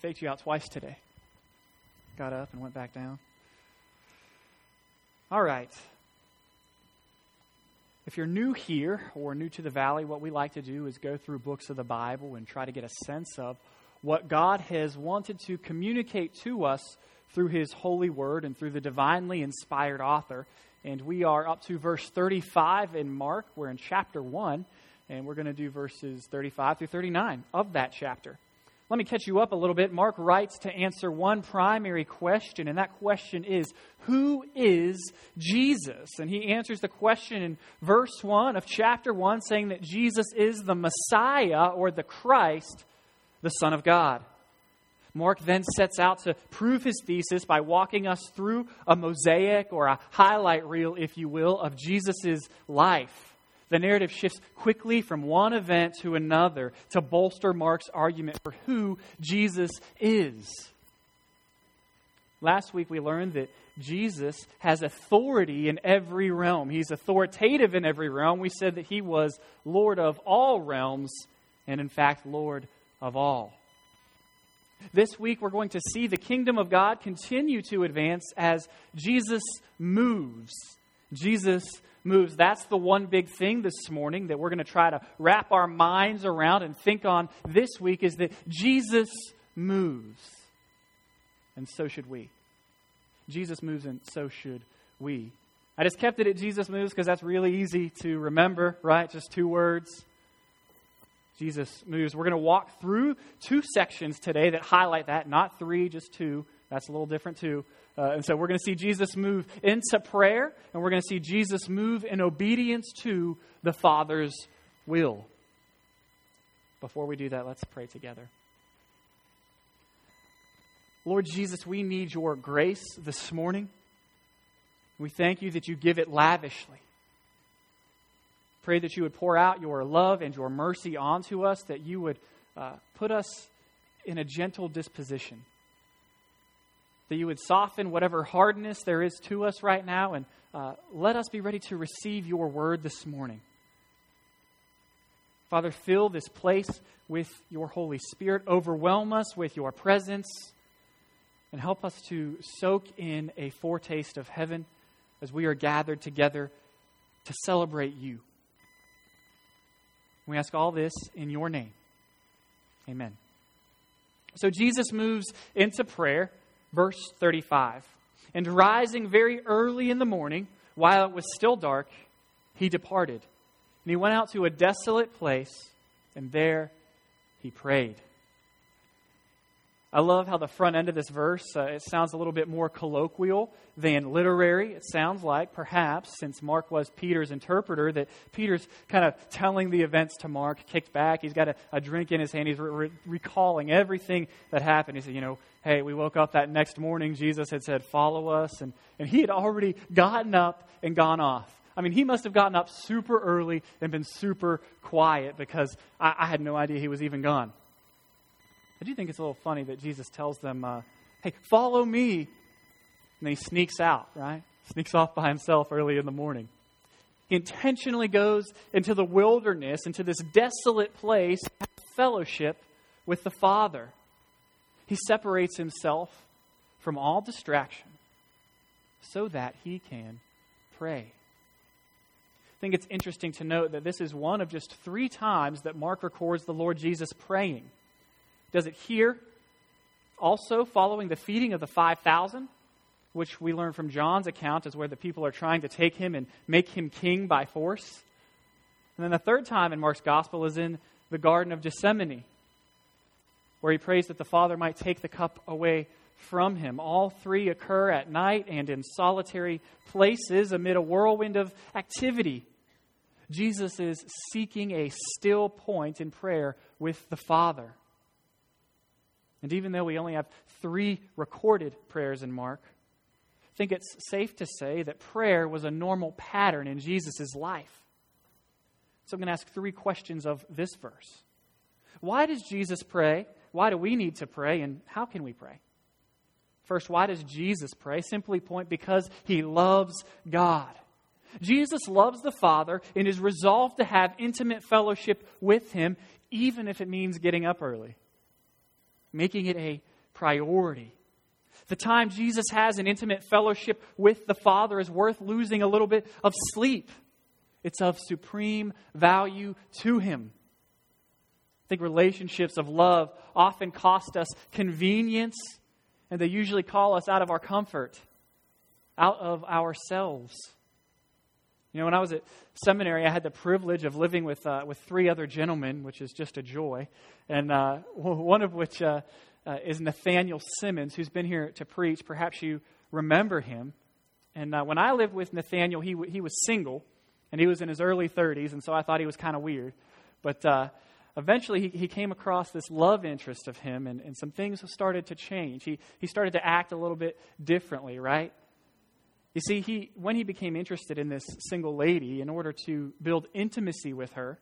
faked you out twice today. Got up and went back down. All right. If you're new here or new to the valley, what we like to do is go through books of the Bible and try to get a sense of what God has wanted to communicate to us through His holy word and through the divinely inspired author. And we are up to verse 35 in Mark. We're in chapter 1, and we're going to do verses 35 through 39 of that chapter. Let me catch you up a little bit. Mark writes to answer one primary question, and that question is Who is Jesus? And he answers the question in verse 1 of chapter 1, saying that Jesus is the Messiah or the Christ, the Son of God. Mark then sets out to prove his thesis by walking us through a mosaic or a highlight reel, if you will, of Jesus' life the narrative shifts quickly from one event to another to bolster Mark's argument for who Jesus is. Last week we learned that Jesus has authority in every realm. He's authoritative in every realm. We said that he was Lord of all realms and, in fact, Lord of all. This week we're going to see the kingdom of God continue to advance as Jesus moves. Jesus moves. That's the one big thing this morning that we're going to try to wrap our minds around and think on this week is that Jesus moves. And so should we. Jesus moves, and so should we. I just kept it at Jesus moves because that's really easy to remember, right? Just two words. Jesus moves. We're going to walk through two sections today that highlight that, not three, just two. That's a little different too. Uh, and so we're going to see Jesus move into prayer, and we're going to see Jesus move in obedience to the Father's will. Before we do that, let's pray together. Lord Jesus, we need your grace this morning. We thank you that you give it lavishly. Pray that you would pour out your love and your mercy onto us, that you would uh, put us in a gentle disposition that you would soften whatever hardness there is to us right now, and uh, let us be ready to receive your word this morning. Father, fill this place with your Holy Spirit. Overwhelm us with your presence, and help us to soak in a foretaste of heaven as we are gathered together to celebrate you. We ask all this in your name. Amen. So Jesus moves into prayer verse 35. And rising very early in the morning, while it was still dark, he departed. And he went out to a desolate place, and there he prayed. I love how the front end of this verse uh, it sounds a little bit more colloquial than literary. It sounds like perhaps since Mark was Peter's interpreter that Peter's kind of telling the events to Mark, kicked back. He's got a, a drink in his hand. He's re- re- recalling everything that happened. He said, you know, hey, we woke up that next morning. Jesus had said, follow us, and and he had already gotten up and gone off. I mean, he must have gotten up super early and been super quiet because I, I had no idea he was even gone. I do think it's a little funny that Jesus tells them, uh, hey, follow me. And he sneaks out, right? Sneaks off by himself early in the morning. He intentionally goes into the wilderness, into this desolate place, fellowship with the Father. He separates himself from all distraction so that he can pray. I think it's interesting to note that this is one of just three times that Mark records the Lord Jesus praying does it here also following the feeding of the 5,000, which we learn from John's account is where the people are trying to take him and make him king by force? And then the third time in Mark's gospel is in the Garden of Gethsemane, where he prays that the Father might take the cup away from him. All three occur at night and in solitary places amid a whirlwind of activity. Jesus is seeking a still point in prayer with the Father. And even though we only have three recorded prayers in Mark, I think it's safe to say that prayer was a normal pattern in Jesus' life. So I'm going to ask three questions of this verse. Why does Jesus pray? Why do we need to pray? And how can we pray? First, why does Jesus pray? Simply point because he loves God. Jesus loves the Father and is resolved to have intimate fellowship with him, even if it means getting up early making it a priority. The time Jesus has an intimate fellowship with the Father is worth losing a little bit of sleep. It's of supreme value to Him. I think relationships of love often cost us convenience, and they usually call us out of our comfort, out of ourselves. You know, when I was at seminary, I had the privilege of living with, uh, with three other gentlemen, which is just a joy. And uh, one of which uh, uh, is Nathaniel Simmons, who's been here to preach. Perhaps you remember him. And uh, when I lived with Nathaniel, he, w- he was single, and he was in his early 30s, and so I thought he was kind of weird. But uh, eventually, he, he came across this love interest of him, and, and some things started to change. He, he started to act a little bit differently, right? You see, he, when he became interested in this single lady, in order to build intimacy with her,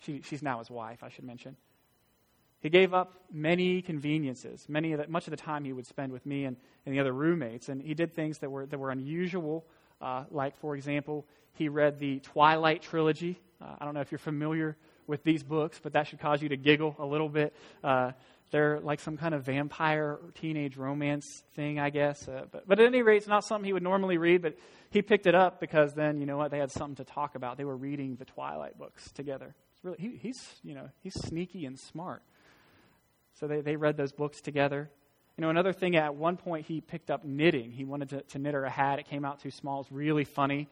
she, she's now his wife, I should mention. He gave up many conveniences. Many of the, much of the time he would spend with me and, and the other roommates, and he did things that were that were unusual. Uh, like, for example, he read the Twilight trilogy. Uh, I don't know if you're familiar with these books, but that should cause you to giggle a little bit. Uh, they're like some kind of vampire teenage romance thing, I guess. Uh, but, but at any rate, it's not something he would normally read, but he picked it up because then, you know what, they had something to talk about. They were reading the Twilight books together. It's really, he, he's, you know, he's sneaky and smart. So they, they read those books together. You know, another thing, at one point he picked up knitting. He wanted to, to knit her a hat. It came out too small. It's really funny.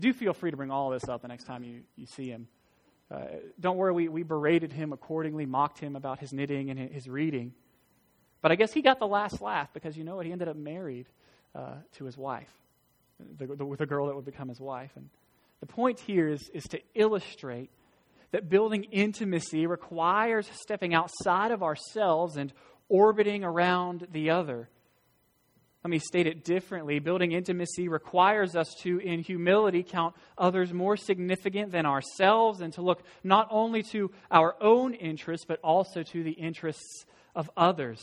Do feel free to bring all this up the next time you, you see him. Uh, don't worry, we, we berated him accordingly, mocked him about his knitting and his reading. But I guess he got the last laugh because you know what? He ended up married uh, to his wife, the, the, the girl that would become his wife. And the point here is, is to illustrate that building intimacy requires stepping outside of ourselves and orbiting around the other. Let me state it differently. Building intimacy requires us to, in humility, count others more significant than ourselves and to look not only to our own interests, but also to the interests of others.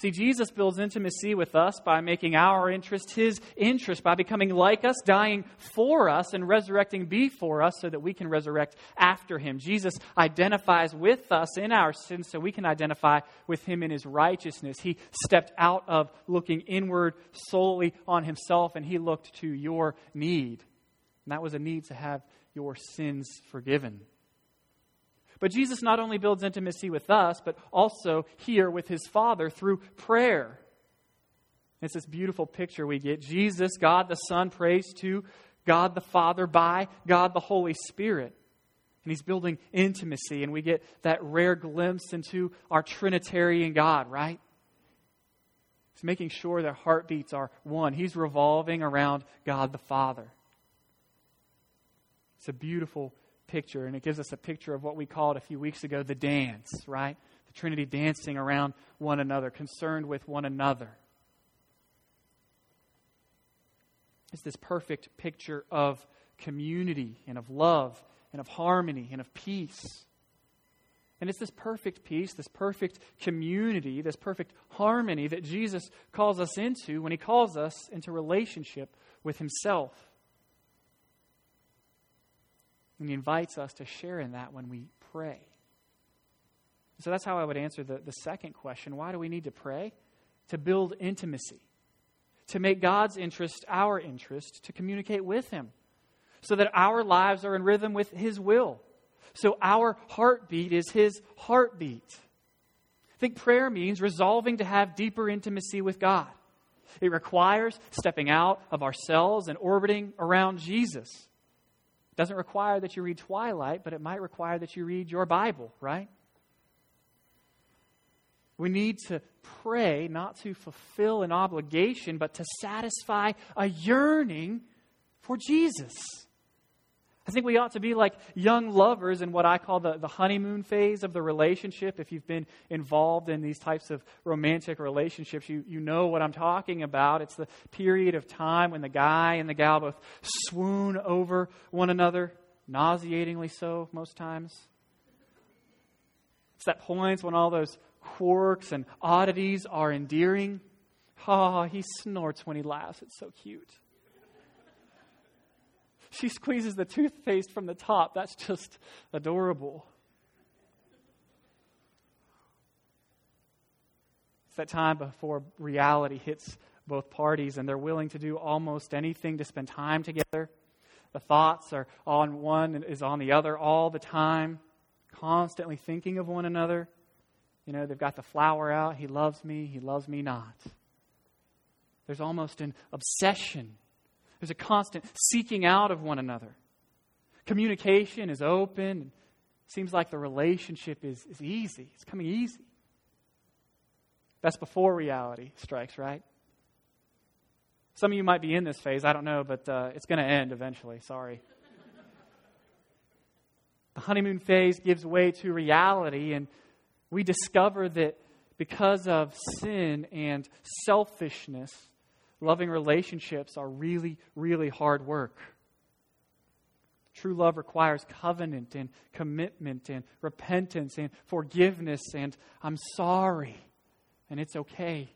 See, Jesus builds intimacy with us by making our interest his interest, by becoming like us, dying for us, and resurrecting before us so that we can resurrect after him. Jesus identifies with us in our sins so we can identify with him in his righteousness. He stepped out of looking inward solely on himself, and he looked to your need. And that was a need to have your sins forgiven. But Jesus not only builds intimacy with us, but also here with his Father through prayer. It's this beautiful picture we get. Jesus, God the Son, prays to God the Father by God the Holy Spirit. And he's building intimacy, and we get that rare glimpse into our Trinitarian God, right? He's making sure their heartbeats are one. He's revolving around God the Father. It's a beautiful picture, and it gives us a picture of what we called a few weeks ago the dance, right? The Trinity dancing around one another, concerned with one another. It's this perfect picture of community and of love and of harmony and of peace. And it's this perfect peace, this perfect community, this perfect harmony that Jesus calls us into when he calls us into relationship with himself. And he invites us to share in that when we pray. So that's how I would answer the, the second question. Why do we need to pray? To build intimacy, to make God's interest our interest, to communicate with Him, so that our lives are in rhythm with His will. So our heartbeat is His heartbeat. I think prayer means resolving to have deeper intimacy with God. It requires stepping out of ourselves and orbiting around Jesus doesn't require that you read Twilight, but it might require that you read your Bible, right? We need to pray not to fulfill an obligation, but to satisfy a yearning for Jesus. I think we ought to be like young lovers in what I call the, the honeymoon phase of the relationship. If you've been involved in these types of romantic relationships, you, you know what I'm talking about. It's the period of time when the guy and the gal both swoon over one another, nauseatingly so most times. It's that point when all those quirks and oddities are endearing. Oh, he snorts when he laughs. It's so cute she squeezes the toothpaste from the top. That's just adorable. It's that time before reality hits both parties and they're willing to do almost anything to spend time together. The thoughts are on one and is on the other all the time, constantly thinking of one another. You know, they've got the flower out. He loves me, he loves me not. There's almost an obsession. There's a constant seeking out of one another. Communication is open. Seems like the relationship is, is easy. It's coming easy. That's before reality strikes, right? Some of you might be in this phase. I don't know, but uh, it's going to end eventually. Sorry. the honeymoon phase gives way to reality, and we discover that because of sin and selfishness, loving relationships are really, really hard work. True love requires covenant and commitment and repentance and forgiveness and I'm sorry and it's okay.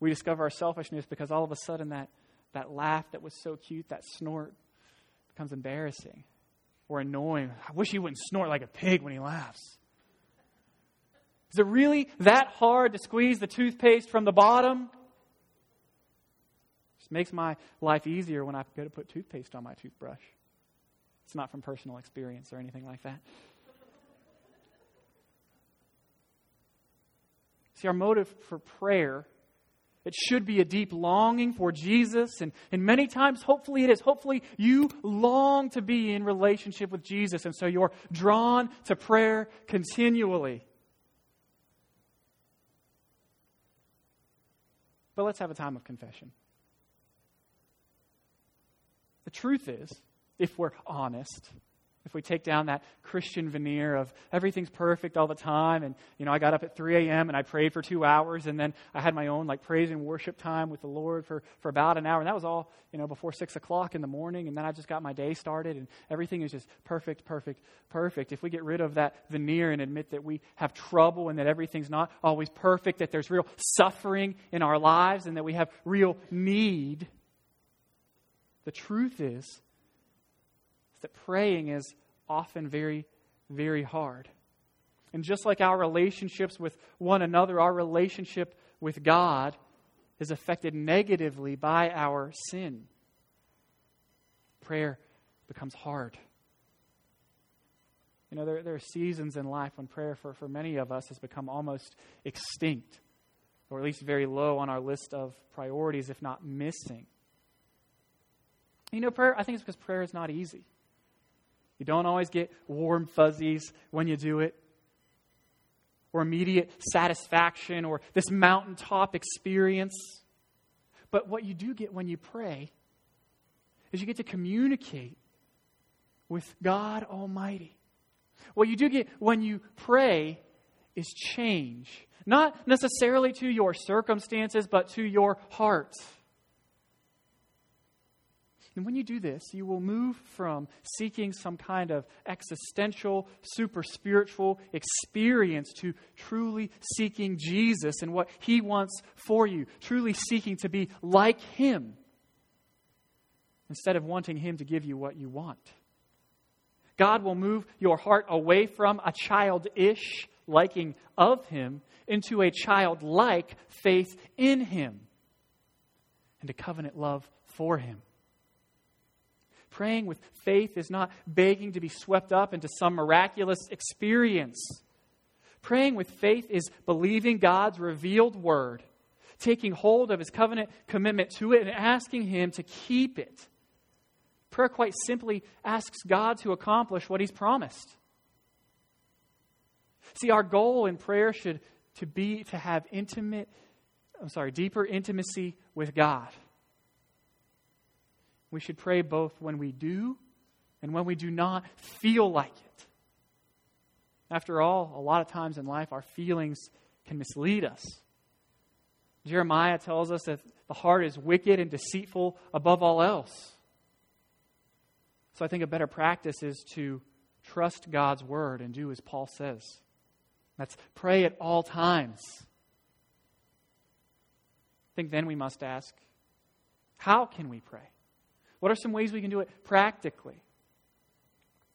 We discover our selfishness because all of a sudden that, that laugh that was so cute, that snort, becomes embarrassing or annoying. I wish he wouldn't snort like a pig when he laughs. Is it really that hard to squeeze the toothpaste from the bottom? It makes my life easier when I go to put toothpaste on my toothbrush. It's not from personal experience or anything like that. See, our motive for prayer, it should be a deep longing for Jesus. And, and many times, hopefully, it is. Hopefully, you long to be in relationship with Jesus. And so you're drawn to prayer continually. But let's have a time of confession. Truth is, if we're honest, if we take down that Christian veneer of everything's perfect all the time, and you know, I got up at 3 a.m. and I prayed for two hours, and then I had my own like praise and worship time with the Lord for, for about an hour, and that was all you know before six o'clock in the morning, and then I just got my day started, and everything is just perfect, perfect, perfect. If we get rid of that veneer and admit that we have trouble and that everything's not always perfect, that there's real suffering in our lives, and that we have real need, the truth is that praying is often very, very hard. And just like our relationships with one another, our relationship with God is affected negatively by our sin. Prayer becomes hard. You know, there, there are seasons in life when prayer for, for many of us has become almost extinct, or at least very low on our list of priorities, if not missing. You know, prayer, I think it's because prayer is not easy. You don't always get warm fuzzies when you do it, or immediate satisfaction, or this mountaintop experience. But what you do get when you pray is you get to communicate with God Almighty. What you do get when you pray is change. Not necessarily to your circumstances, but to your heart. And when you do this, you will move from seeking some kind of existential, super spiritual experience to truly seeking Jesus and what He wants for you, truly seeking to be like Him instead of wanting Him to give you what you want. God will move your heart away from a childish liking of Him into a childlike faith in Him and a covenant love for Him. Praying with faith is not begging to be swept up into some miraculous experience. Praying with faith is believing God's revealed word, taking hold of his covenant commitment to it, and asking him to keep it. Prayer quite simply asks God to accomplish what he's promised. See, our goal in prayer should to be to have intimate, I'm sorry, deeper intimacy with God. We should pray both when we do and when we do not feel like it. After all, a lot of times in life, our feelings can mislead us. Jeremiah tells us that the heart is wicked and deceitful above all else. So I think a better practice is to trust God's word and do as Paul says. That's pray at all times. I think then we must ask, how can we pray? What are some ways we can do it practically?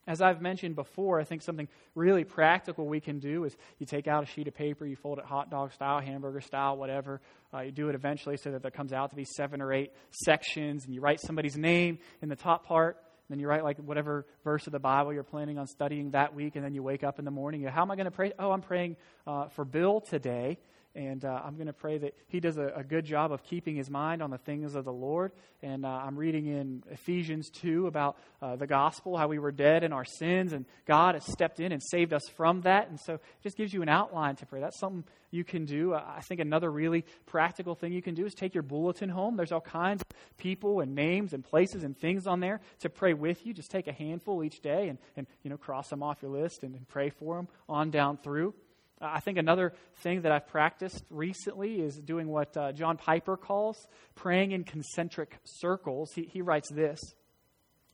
As I've mentioned before, I think something really practical we can do is you take out a sheet of paper, you fold it hot dog style, hamburger style, whatever. Uh, you do it eventually so that there comes out to be seven or eight sections, and you write somebody's name in the top part. And then you write like whatever verse of the Bible you're planning on studying that week, and then you wake up in the morning. You, How am I going to pray? Oh, I'm praying uh, for Bill today. And uh, I'm going to pray that he does a, a, good job of keeping his mind on the things of the Lord. And uh, I'm reading in Ephesians 2 about uh, the gospel, how we were dead in our sins, and God has stepped in and saved us from that. And so it just gives you an outline to pray. That's something you can do. I think another really practical thing you can do is take your bulletin home. There's all kinds of people and names and places and things on there to pray with you. Just take a handful each day and, and you know, cross them off your list and, and pray for them on down through. I think another thing that I've practiced recently is doing what uh, John Piper calls praying in concentric circles. He, he writes this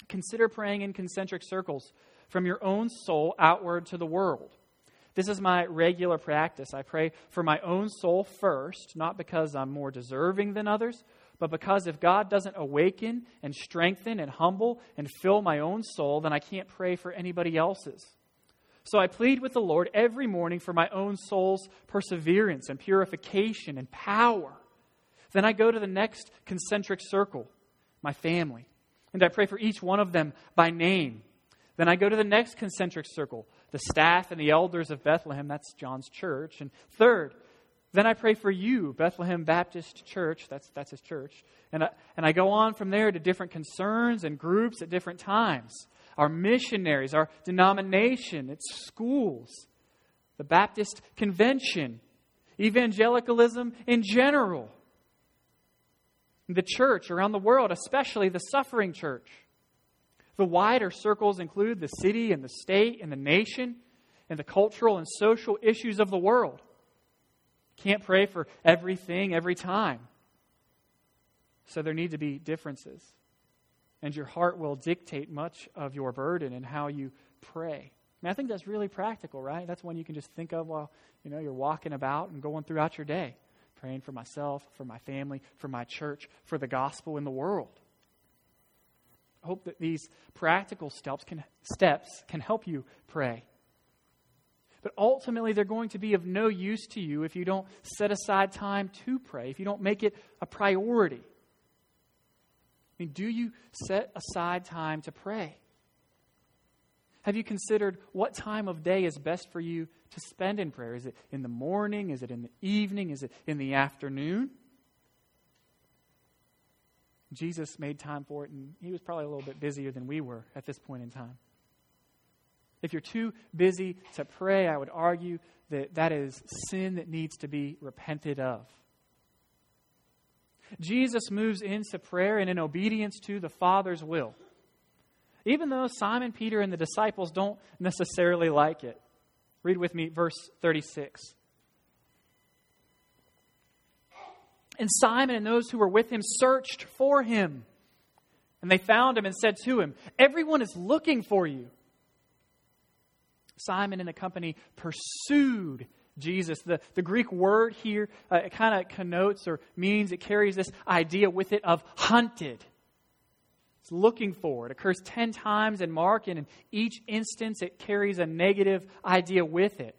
Consider praying in concentric circles from your own soul outward to the world. This is my regular practice. I pray for my own soul first, not because I'm more deserving than others, but because if God doesn't awaken and strengthen and humble and fill my own soul, then I can't pray for anybody else's. So I plead with the Lord every morning for my own soul's perseverance and purification and power. Then I go to the next concentric circle, my family, and I pray for each one of them by name. Then I go to the next concentric circle, the staff and the elders of Bethlehem, that's John's church. And third, then I pray for you, Bethlehem Baptist Church, that's, that's his church. And I, and I go on from there to different concerns and groups at different times our missionaries, our denomination, its schools, the Baptist Convention, evangelicalism in general, the church around the world, especially the suffering church. The wider circles include the city and the state and the nation and the cultural and social issues of the world. Can't pray for everything every time. So there need to be differences and your heart will dictate much of your burden and how you pray. I, think that's really practical, right? That's one you can just think of while you know you're walking about and going throughout your day, praying for myself, for my family, for my church, for the gospel in the world. I hope that these practical steps can, steps can help you pray. But ultimately, they're going to be of no use to you if you don't set aside time to pray, if you don't make it a priority. I mean, do you set aside time to pray? Have you considered what time of day is best for you to spend in prayer? Is it in the morning? Is it in the evening? Is it in the afternoon? Jesus made time for it, and he was probably a little bit busier than we were at this point in time. If you're too busy to pray, I would argue that that is sin that needs to be repented of. Jesus moves into prayer and in obedience to the Father's will. Even though Simon Peter and the disciples don't necessarily like it. Read with me verse 36. And Simon and those who were with him searched for him. And they found him and said to him, Everyone is looking for you. Simon and the company pursued Jesus. The, the Greek word here, uh, it kind of connotes or means, it carries this idea with it of hunted. It's looking for. It occurs 10 times in Mark, and in each instance, it carries a negative idea with it.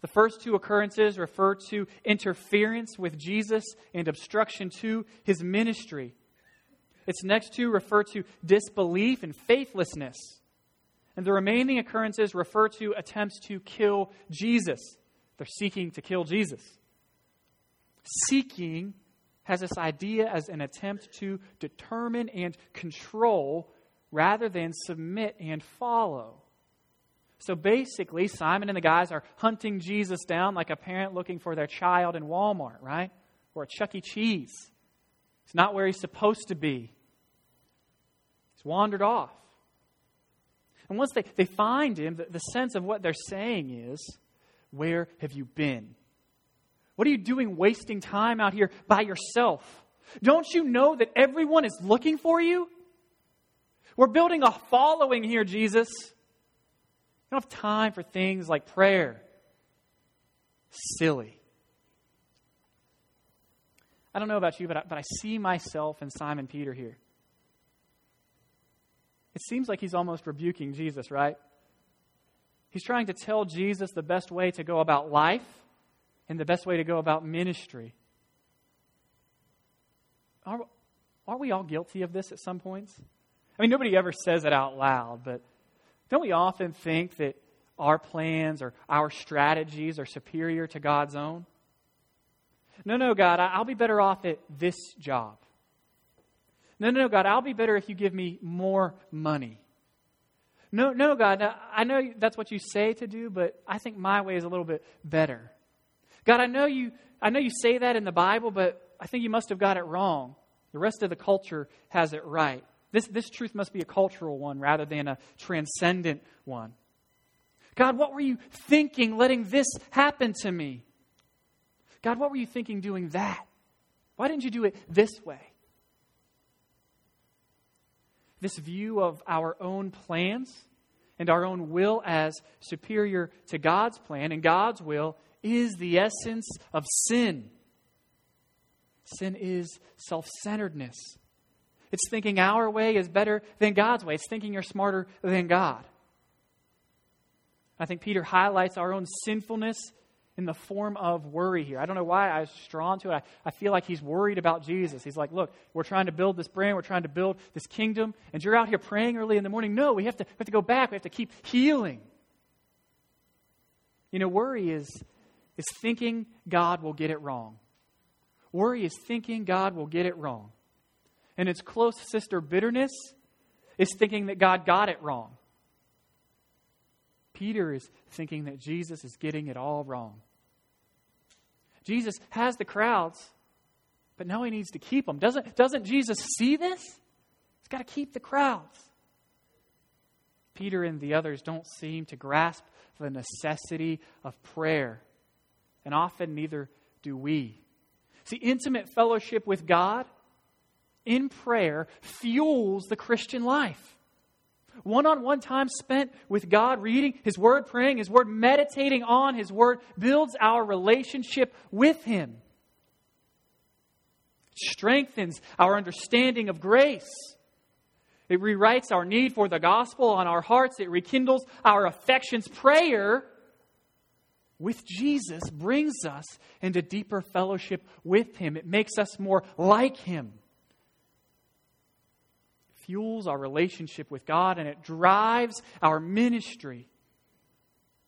The first two occurrences refer to interference with Jesus and obstruction to his ministry. Its next two refer to disbelief and faithlessness. And the remaining occurrences refer to attempts to kill Jesus. They're seeking to kill Jesus. Seeking has this idea as an attempt to determine and control rather than submit and follow. So basically, Simon and the guys are hunting Jesus down like a parent looking for their child in Walmart, right? Or at Chuck E. Cheese. It's not where he's supposed to be. He's wandered off. And once they, they find him, the, the sense of what they're saying is where have you been? What are you doing wasting time out here by yourself? Don't you know that everyone is looking for you? We're building a following here, Jesus. You don't have time for things like prayer. Silly. I don't know about you, but I, but I see myself and Simon Peter here. it seems like he's almost rebuking Jesus, right? He's trying to tell Jesus the best way to go about life and the best way to go about ministry. Are, aren't we all guilty of this at some points? I mean, nobody ever says it out loud, but don't we often think that our plans or our strategies are superior to God's own? No, no, God, I'll be better off at this job. No, no, God, I'll be better if you give me more money. No, no, God, I know that's what you say to do, but I think my way is a little bit better. God, I know you I know you say that in the Bible, but I think you must have got it wrong. The rest of the culture has it right. This, this truth must be a cultural one rather than a transcendent one. God, what were you thinking letting this happen to me? God, what were you thinking doing that? Why didn't you do it this way? This view of our own plans and our own will as superior to God's plan and God's will is the essence of sin. Sin is self centeredness. It's thinking our way is better than God's way. It's thinking you're smarter than God. I think Peter highlights our own sinfulness in the form of worry here. I don't know why I was drawn to it. I, I feel like he's worried about Jesus. He's like, look, we're trying to build this brand, we're trying to build this kingdom, and you're out here praying early in the morning. No, we have to, we have to go back. We have to keep healing. You know, worry is, is thinking God will get it wrong. Worry is thinking God will get it wrong. And its close sister, bitterness, is thinking that God got it wrong. Peter is thinking that Jesus is getting it all wrong. Jesus has the crowds, but now he needs to keep them. Doesn't, doesn't Jesus see this? He's got to keep the crowds. Peter and the others don't seem to grasp the necessity of prayer, and often neither do we. See, intimate fellowship with God in prayer fuels the Christian life. One on one time spent with God, reading His Word, praying His Word, meditating on His Word, builds our relationship with Him. Strengthens our understanding of grace. It rewrites our need for the gospel on our hearts. It rekindles our affections. Prayer with Jesus brings us into deeper fellowship with Him. It makes us more like Him fuels our relationship with God and it drives our ministry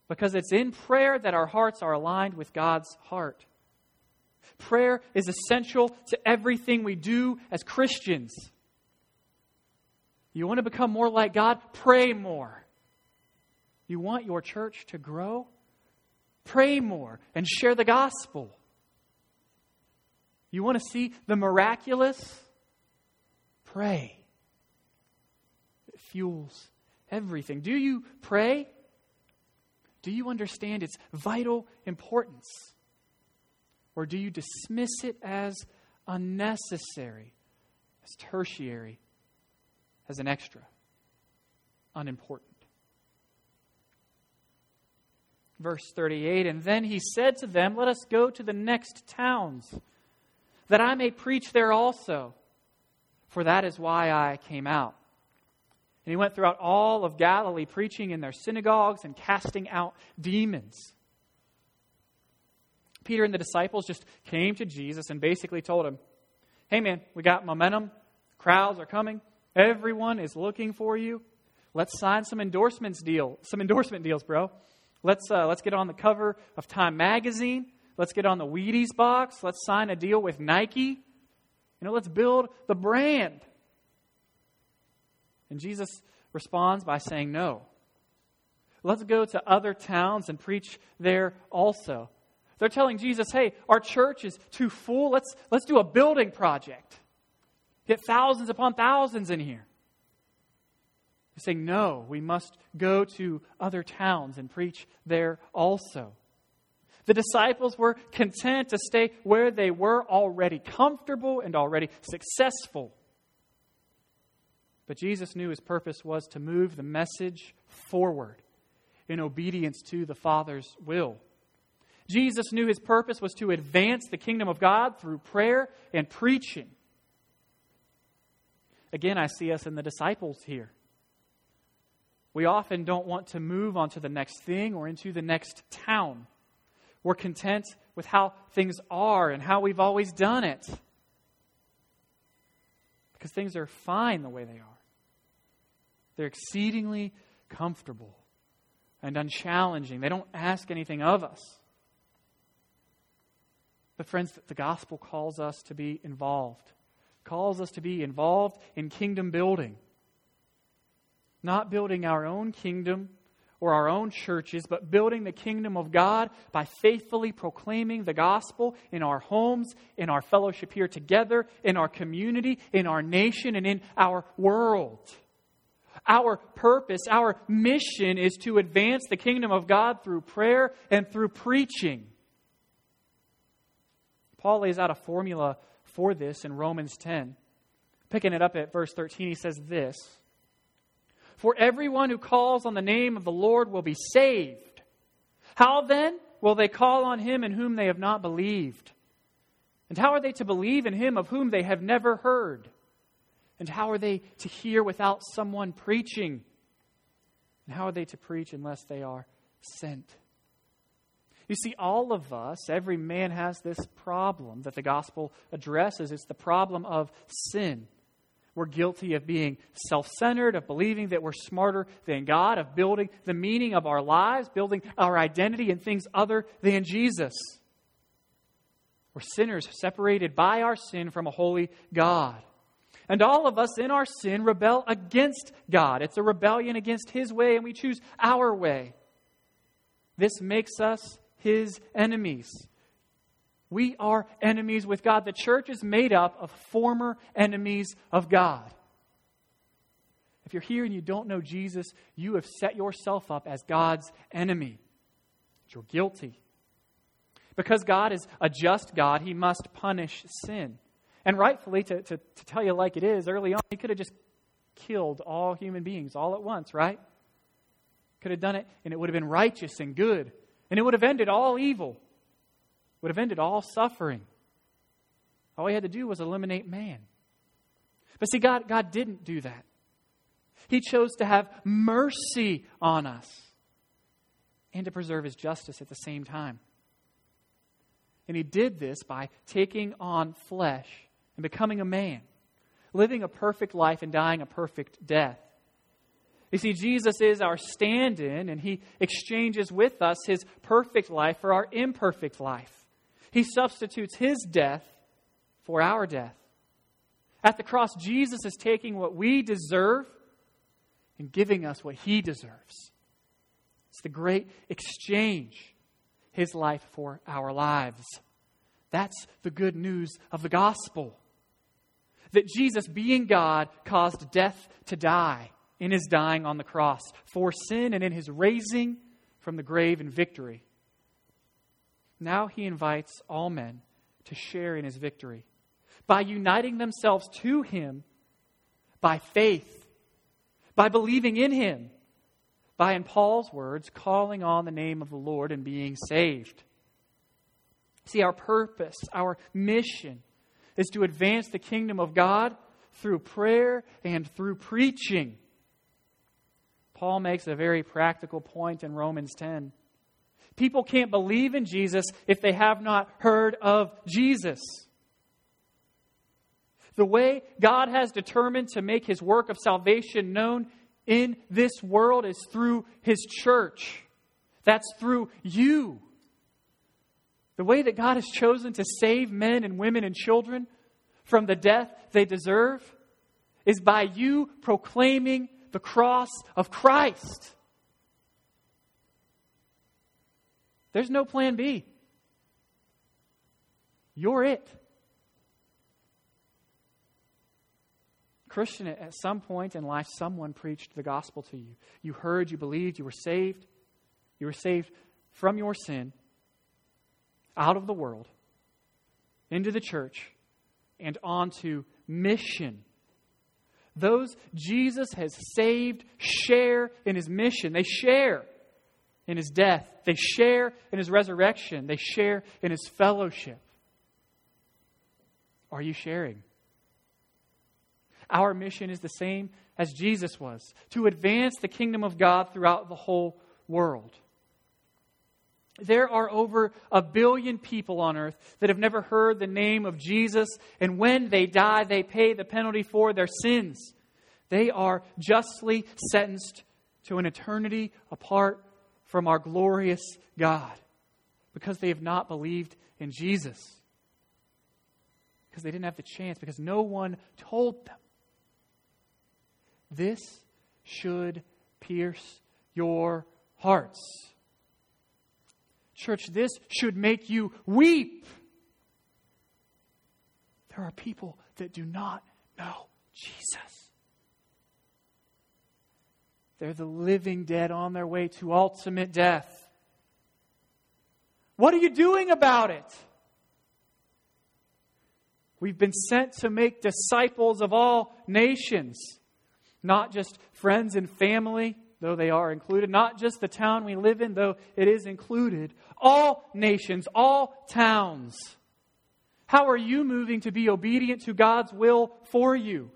because it's in prayer that our hearts are aligned with God's heart. Prayer is essential to everything we do as Christians. You want to become more like God? Pray more. You want your church to grow? Pray more and share the gospel. You want to see the miraculous? Pray fuels everything. Do you pray? Do you understand its vital importance? Or do you dismiss it as unnecessary, as tertiary, as an extra, unimportant? Verse 38 And then he said to them, Let us go to the next towns, that I may preach there also, for that is why I came out. And he went throughout all of Galilee, preaching in their synagogues and casting out demons. Peter and the disciples just came to Jesus and basically told him, Hey, man, we got momentum. Crowds are coming. Everyone is looking for you. Let's sign some endorsements deal, some endorsement deals, bro. Let's uh, let's get on the cover of Time magazine. Let's get on the Wheaties box. Let's sign a deal with Nike. You know, let's build the brand. And Jesus responds by saying, No. Let's go to other towns and preach there also. They're telling Jesus, hey, our church is too full. Let's, let's do a building project. Get thousands upon thousands in here. He's saying, no, we must go to other towns and preach there also. The disciples were content to stay where they were, already comfortable and already successful. But Jesus knew his purpose was to move the message forward in obedience to the Father's will. Jesus knew his purpose was to advance the kingdom of God through prayer and preaching. Again, I see us in the disciples here. We often don't want to move on to the next thing or into the next town. We're content with how things are and how we've always done it. Because things are fine the way they are. They're exceedingly comfortable and unchallenging. They don't ask anything of us. But, friends, the gospel calls us to be involved, calls us to be involved in kingdom building. Not building our own kingdom or our own churches, but building the kingdom of God by faithfully proclaiming the gospel in our homes, in our fellowship here together, in our community, in our nation, and in our world. Our purpose, our mission is to advance the kingdom of God through prayer and through preaching. Paul lays out a formula for this in Romans 10. Picking it up at verse 13, he says this For everyone who calls on the name of the Lord will be saved. How then will they call on him in whom they have not believed? And how are they to believe in him of whom they have never heard? And how are they to hear without someone preaching? And how are they to preach unless they are sent? You see, all of us, every man has this problem that the gospel addresses. It's the problem of sin. We're guilty of being self centered, of believing that we're smarter than God, of building the meaning of our lives, building our identity in things other than Jesus. We're sinners separated by our sin from a holy God. And all of us in our sin rebel against God. It's a rebellion against His way, and we choose our way. This makes us his enemies. We are enemies with God. The church is made up of former enemies of God. If you're here and you don't know Jesus, you have set yourself up as God's enemy. You're guilty. Because God is a just God, he must punish sin. And rightfully, to, to, to tell you like it is, early on, he could have just killed all human beings all at once, right? Could have done it, and it would have been righteous and good. And it would have ended all evil, would have ended all suffering. All he had to do was eliminate man. But see, God, God didn't do that. He chose to have mercy on us and to preserve his justice at the same time. And he did this by taking on flesh and becoming a man, living a perfect life and dying a perfect death. You see, Jesus is our stand in, and he exchanges with us his perfect life for our imperfect life. He substitutes his death for our death. At the cross, Jesus is taking what we deserve and giving us what he deserves. It's the great exchange, his life for our lives. That's the good news of the gospel. That Jesus, being God, caused death to die in his dying on the cross for sin and in his raising from the grave in victory. Now he invites all men to share in his victory by uniting themselves to him by faith, by believing in him, by, in Paul's words, calling on the name of the Lord and being saved. See, our purpose, our mission is to advance the kingdom of God through prayer and through preaching. Paul makes a very practical point in Romans 10. People can't believe in Jesus if they have not heard of Jesus. The way God has determined to make his work of salvation known in this world is through his church. That's through you. The way that God has chosen to save men and women and children from the death they deserve is by you proclaiming the cross of Christ. There's no plan B. You're it. Christian, at some point in life, someone preached the gospel to you. You heard, you believed, you were saved. You were saved from your sin, out of the world, into the church, and onto mission those Jesus has saved share in his mission. They share in his death, they share in his resurrection, they share in his fellowship. Are you sharing? Our mission is the same as Jesus was, to advance the kingdom of God throughout the whole world. There are over a billion people on earth that have never heard the name of Jesus, and when they die, they pay the penalty for their sins. They are justly sentenced to an eternity apart from our glorious God because they have not believed in Jesus. Because they didn't have the chance, because no one told them. This should pierce your hearts. Church, this should make you weep. There are people that do not know Jesus. They're the living dead on their way to ultimate death. What are you doing about it? We've been sent to make disciples of all nations, not just friends and family, though they are included, not just the town we live in, though it is included, all nations, all towns. How are you moving to be obedient to God's will for you?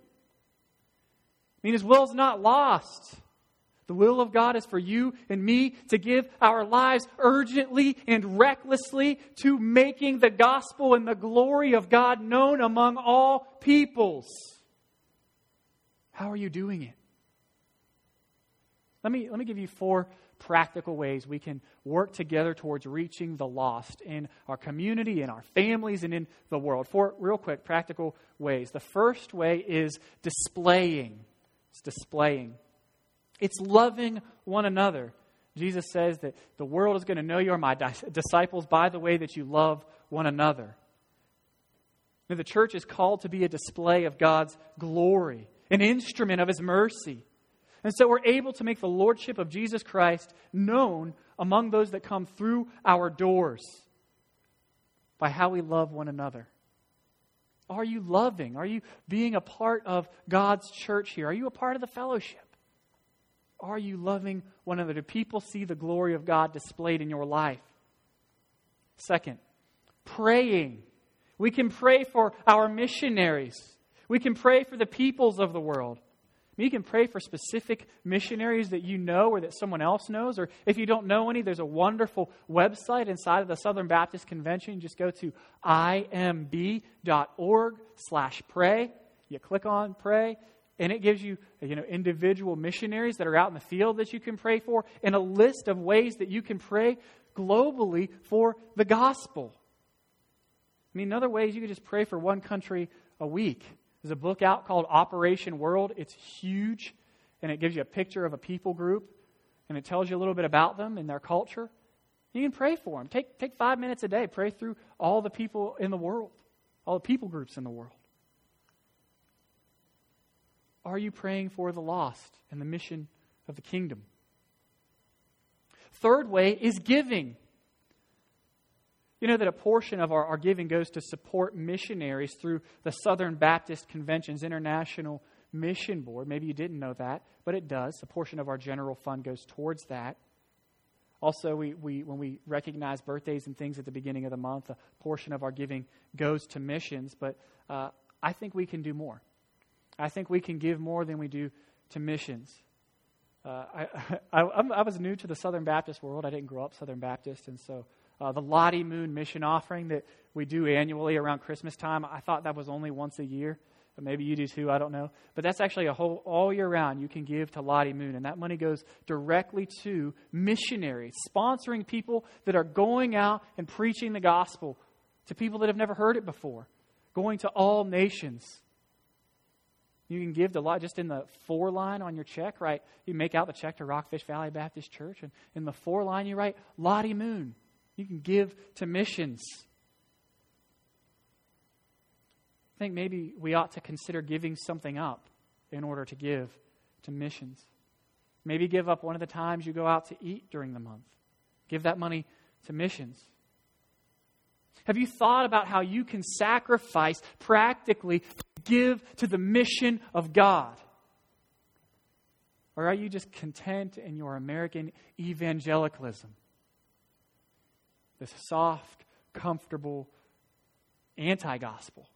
I mean, His will is not lost. The will of God is for you and me to give our lives urgently and recklessly to making the gospel and the glory of God known among all peoples. How are you doing it? Let me, let me give you four practical ways we can work together towards reaching the lost in our community, in our families, and in the world. Four real quick practical ways. The first way is displaying. It's displaying. It's loving one another. Jesus says that the world is going to know you are my disciples by the way that you love one another. Now, the church is called to be a display of God's glory, an instrument of His mercy. And so we're able to make the Lordship of Jesus Christ known among those that come through our doors by how we love one another. Are you loving? Are you being a part of God's church here? Are you a part of the fellowship? Are you loving one another? Do people see the glory of God displayed in your life? Second, praying. We can pray for our missionaries. We can pray for the peoples of the world. You can pray for specific missionaries that you know or that someone else knows. Or if you don't know any, there's a wonderful website inside of the Southern Baptist Convention. Just go to imb.org slash pray. You click on pray and it gives you, you know, individual missionaries that are out in the field that you can pray for, and a list of ways that you can pray globally for the gospel. I mean, in other ways, you could just pray for one country a week. There's a book out called Operation World. It's huge, and it gives you a picture of a people group, and it tells you a little bit about them and their culture. You can pray for them. Take, take five minutes a day. Pray through all the people in the world, all the people groups in the world. Are you praying for the lost and the mission of the kingdom? Third way is giving. You know that a portion of our, our giving goes to support missionaries through the Southern Baptist Convention's International Mission Board. Maybe you didn't know that, but it does. A portion of our general fund goes towards that. Also, we, we, when we recognize birthdays and things at the beginning of the month, a portion of our giving goes to missions, but uh, I think we can do more. I think we can give more than we do to missions. Uh, I, I, I, was new to the Southern Baptist world. I didn't grow up Southern Baptist, and so uh, the Lottie Moon mission offering that we do annually around Christmas time, I thought that was only once a year. But maybe you do too, I don't know. But that's actually a whole all year round you can give to Lottie Moon, and that money goes directly to missionaries, sponsoring people that are going out and preaching the gospel to people that have never heard it before, going to all nations. You can give the Lottie, just in the four line on your check, right? You make out the check to Rockfish Valley Baptist Church, and in the for line you write Lottie Moon. You can give to missions. I think maybe we ought to consider giving something up in order to give to missions. Maybe give up one of the times you go out to eat during the month. Give that money to missions. Have you thought about how you can sacrifice practically to give to the mission of God? Or are you just content in your American evangelicalism? This soft, comfortable anti gospel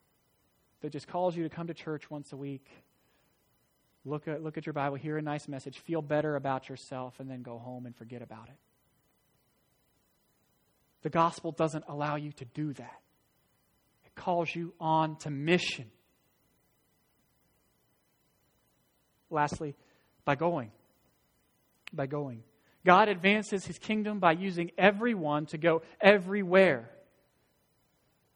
that just calls you to come to church once a week look at, look at your Bible, hear a nice message, feel better about yourself, and then go home and forget about it. The gospel doesn't allow you to do that, it calls you on to mission. Lastly, by going. By going. God advances his kingdom by using everyone to go everywhere.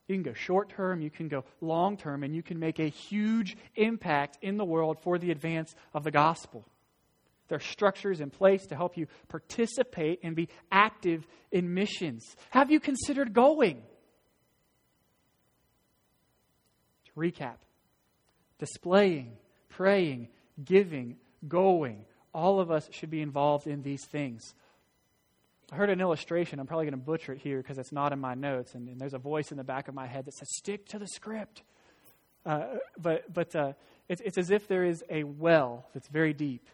You can go short term, you can go long term, and you can make a huge impact in the world for the advance of the gospel. There are structures in place to help you participate and be active in missions. Have you considered going? To recap displaying, praying, giving, going. All of us should be involved in these things. I heard an illustration. I'm probably going to butcher it here because it's not in my notes, and, and, there's a voice in the back of my head that says, "Stick to the script." Uh, but but uh, it's, it's as if there is a well that's very deep,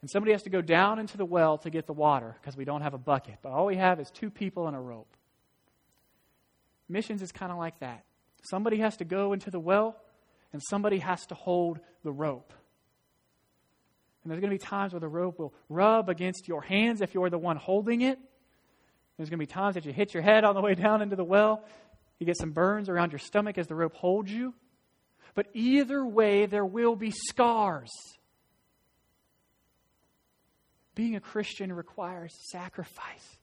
and somebody has to go down into the well to get the water because we don't have a bucket. But all we have is two people and a rope. Missions is kind of like that. Somebody has to go into the well, and somebody has to hold the rope. And there's going to be times where the rope will rub against your hands if you're the one holding it. There's going to be times that you hit your head on the way down into the well. You get some burns around your stomach as the rope holds you. But either way, there will be scars. Being a Christian requires sacrifice,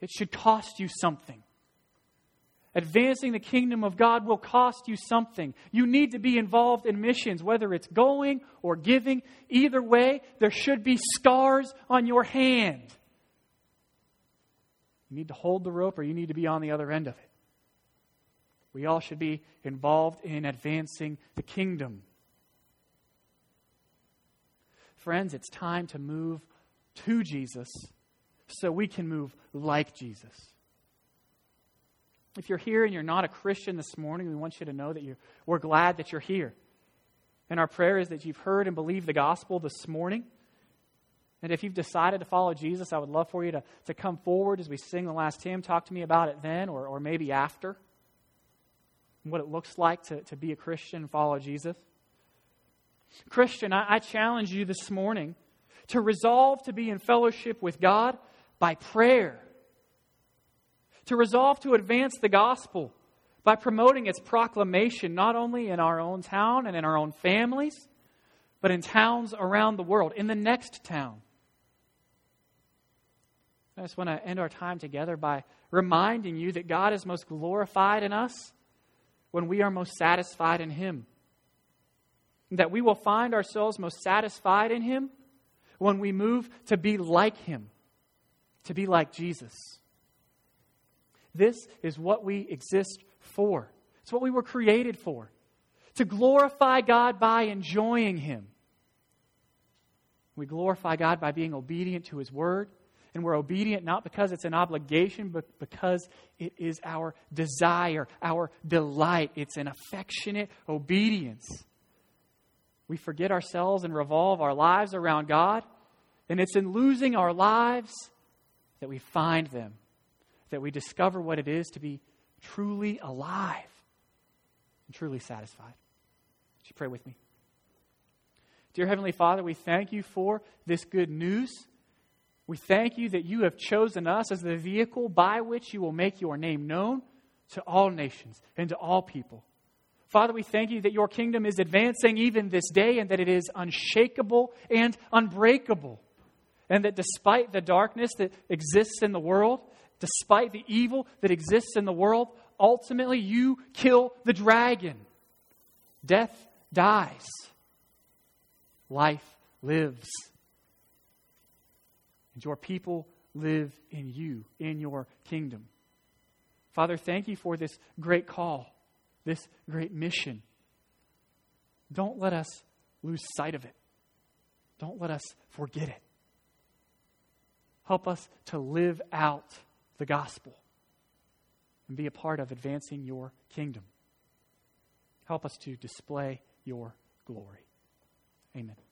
it should cost you something. Advancing the kingdom of God will cost you something. You need to be involved in missions, whether it's going or giving. Either way, there should be scars on your hand. You need to hold the rope or you need to be on the other end of it. We all should be involved in advancing the kingdom. Friends, it's time to move to Jesus so we can move like Jesus. If you're here and you're not a Christian this morning, we want you to know that you're, we're glad that you're here. And our prayer is that you've heard and believed the gospel this morning. And if you've decided to follow Jesus, I would love for you to, to come forward as we sing the last hymn. Talk to me about it then or, or maybe after. What it looks like to, to be a Christian and follow Jesus. Christian, I, I challenge you this morning to resolve to be in fellowship with God by prayer to resolve to advance the gospel by promoting its proclamation not only in our own town and in our own families, but in towns around the world, in the next town. I just want to end our time together by reminding you that God is most glorified in us when we are most satisfied in Him. That we will find ourselves most satisfied in Him when we move to be like Him, to be like Jesus. This is what we exist for. It's what we were created for to glorify God by enjoying Him. We glorify God by being obedient to His Word. And we're obedient not because it's an obligation, but because it is our desire, our delight. It's an affectionate obedience. We forget ourselves and revolve our lives around God. And it's in losing our lives that we find them that we discover what it is to be truly alive and truly satisfied. Would you pray with me? Dear Heavenly Father, we thank you for this good news. We thank you that you have chosen us as the vehicle by which you will make your name known to all nations and to all people. Father, we thank you that your kingdom is advancing even this day and that it is unshakable and unbreakable. And that despite the darkness that exists in the world, despite the evil that exists in the world, ultimately you kill the dragon. Death dies, life lives. And your people live in you, in your kingdom. Father, thank you for this great call, this great mission. Don't let us lose sight of it. Don't let us forget it. Help us to live out the gospel and be a part of advancing your kingdom. Help us to display your glory. Amen.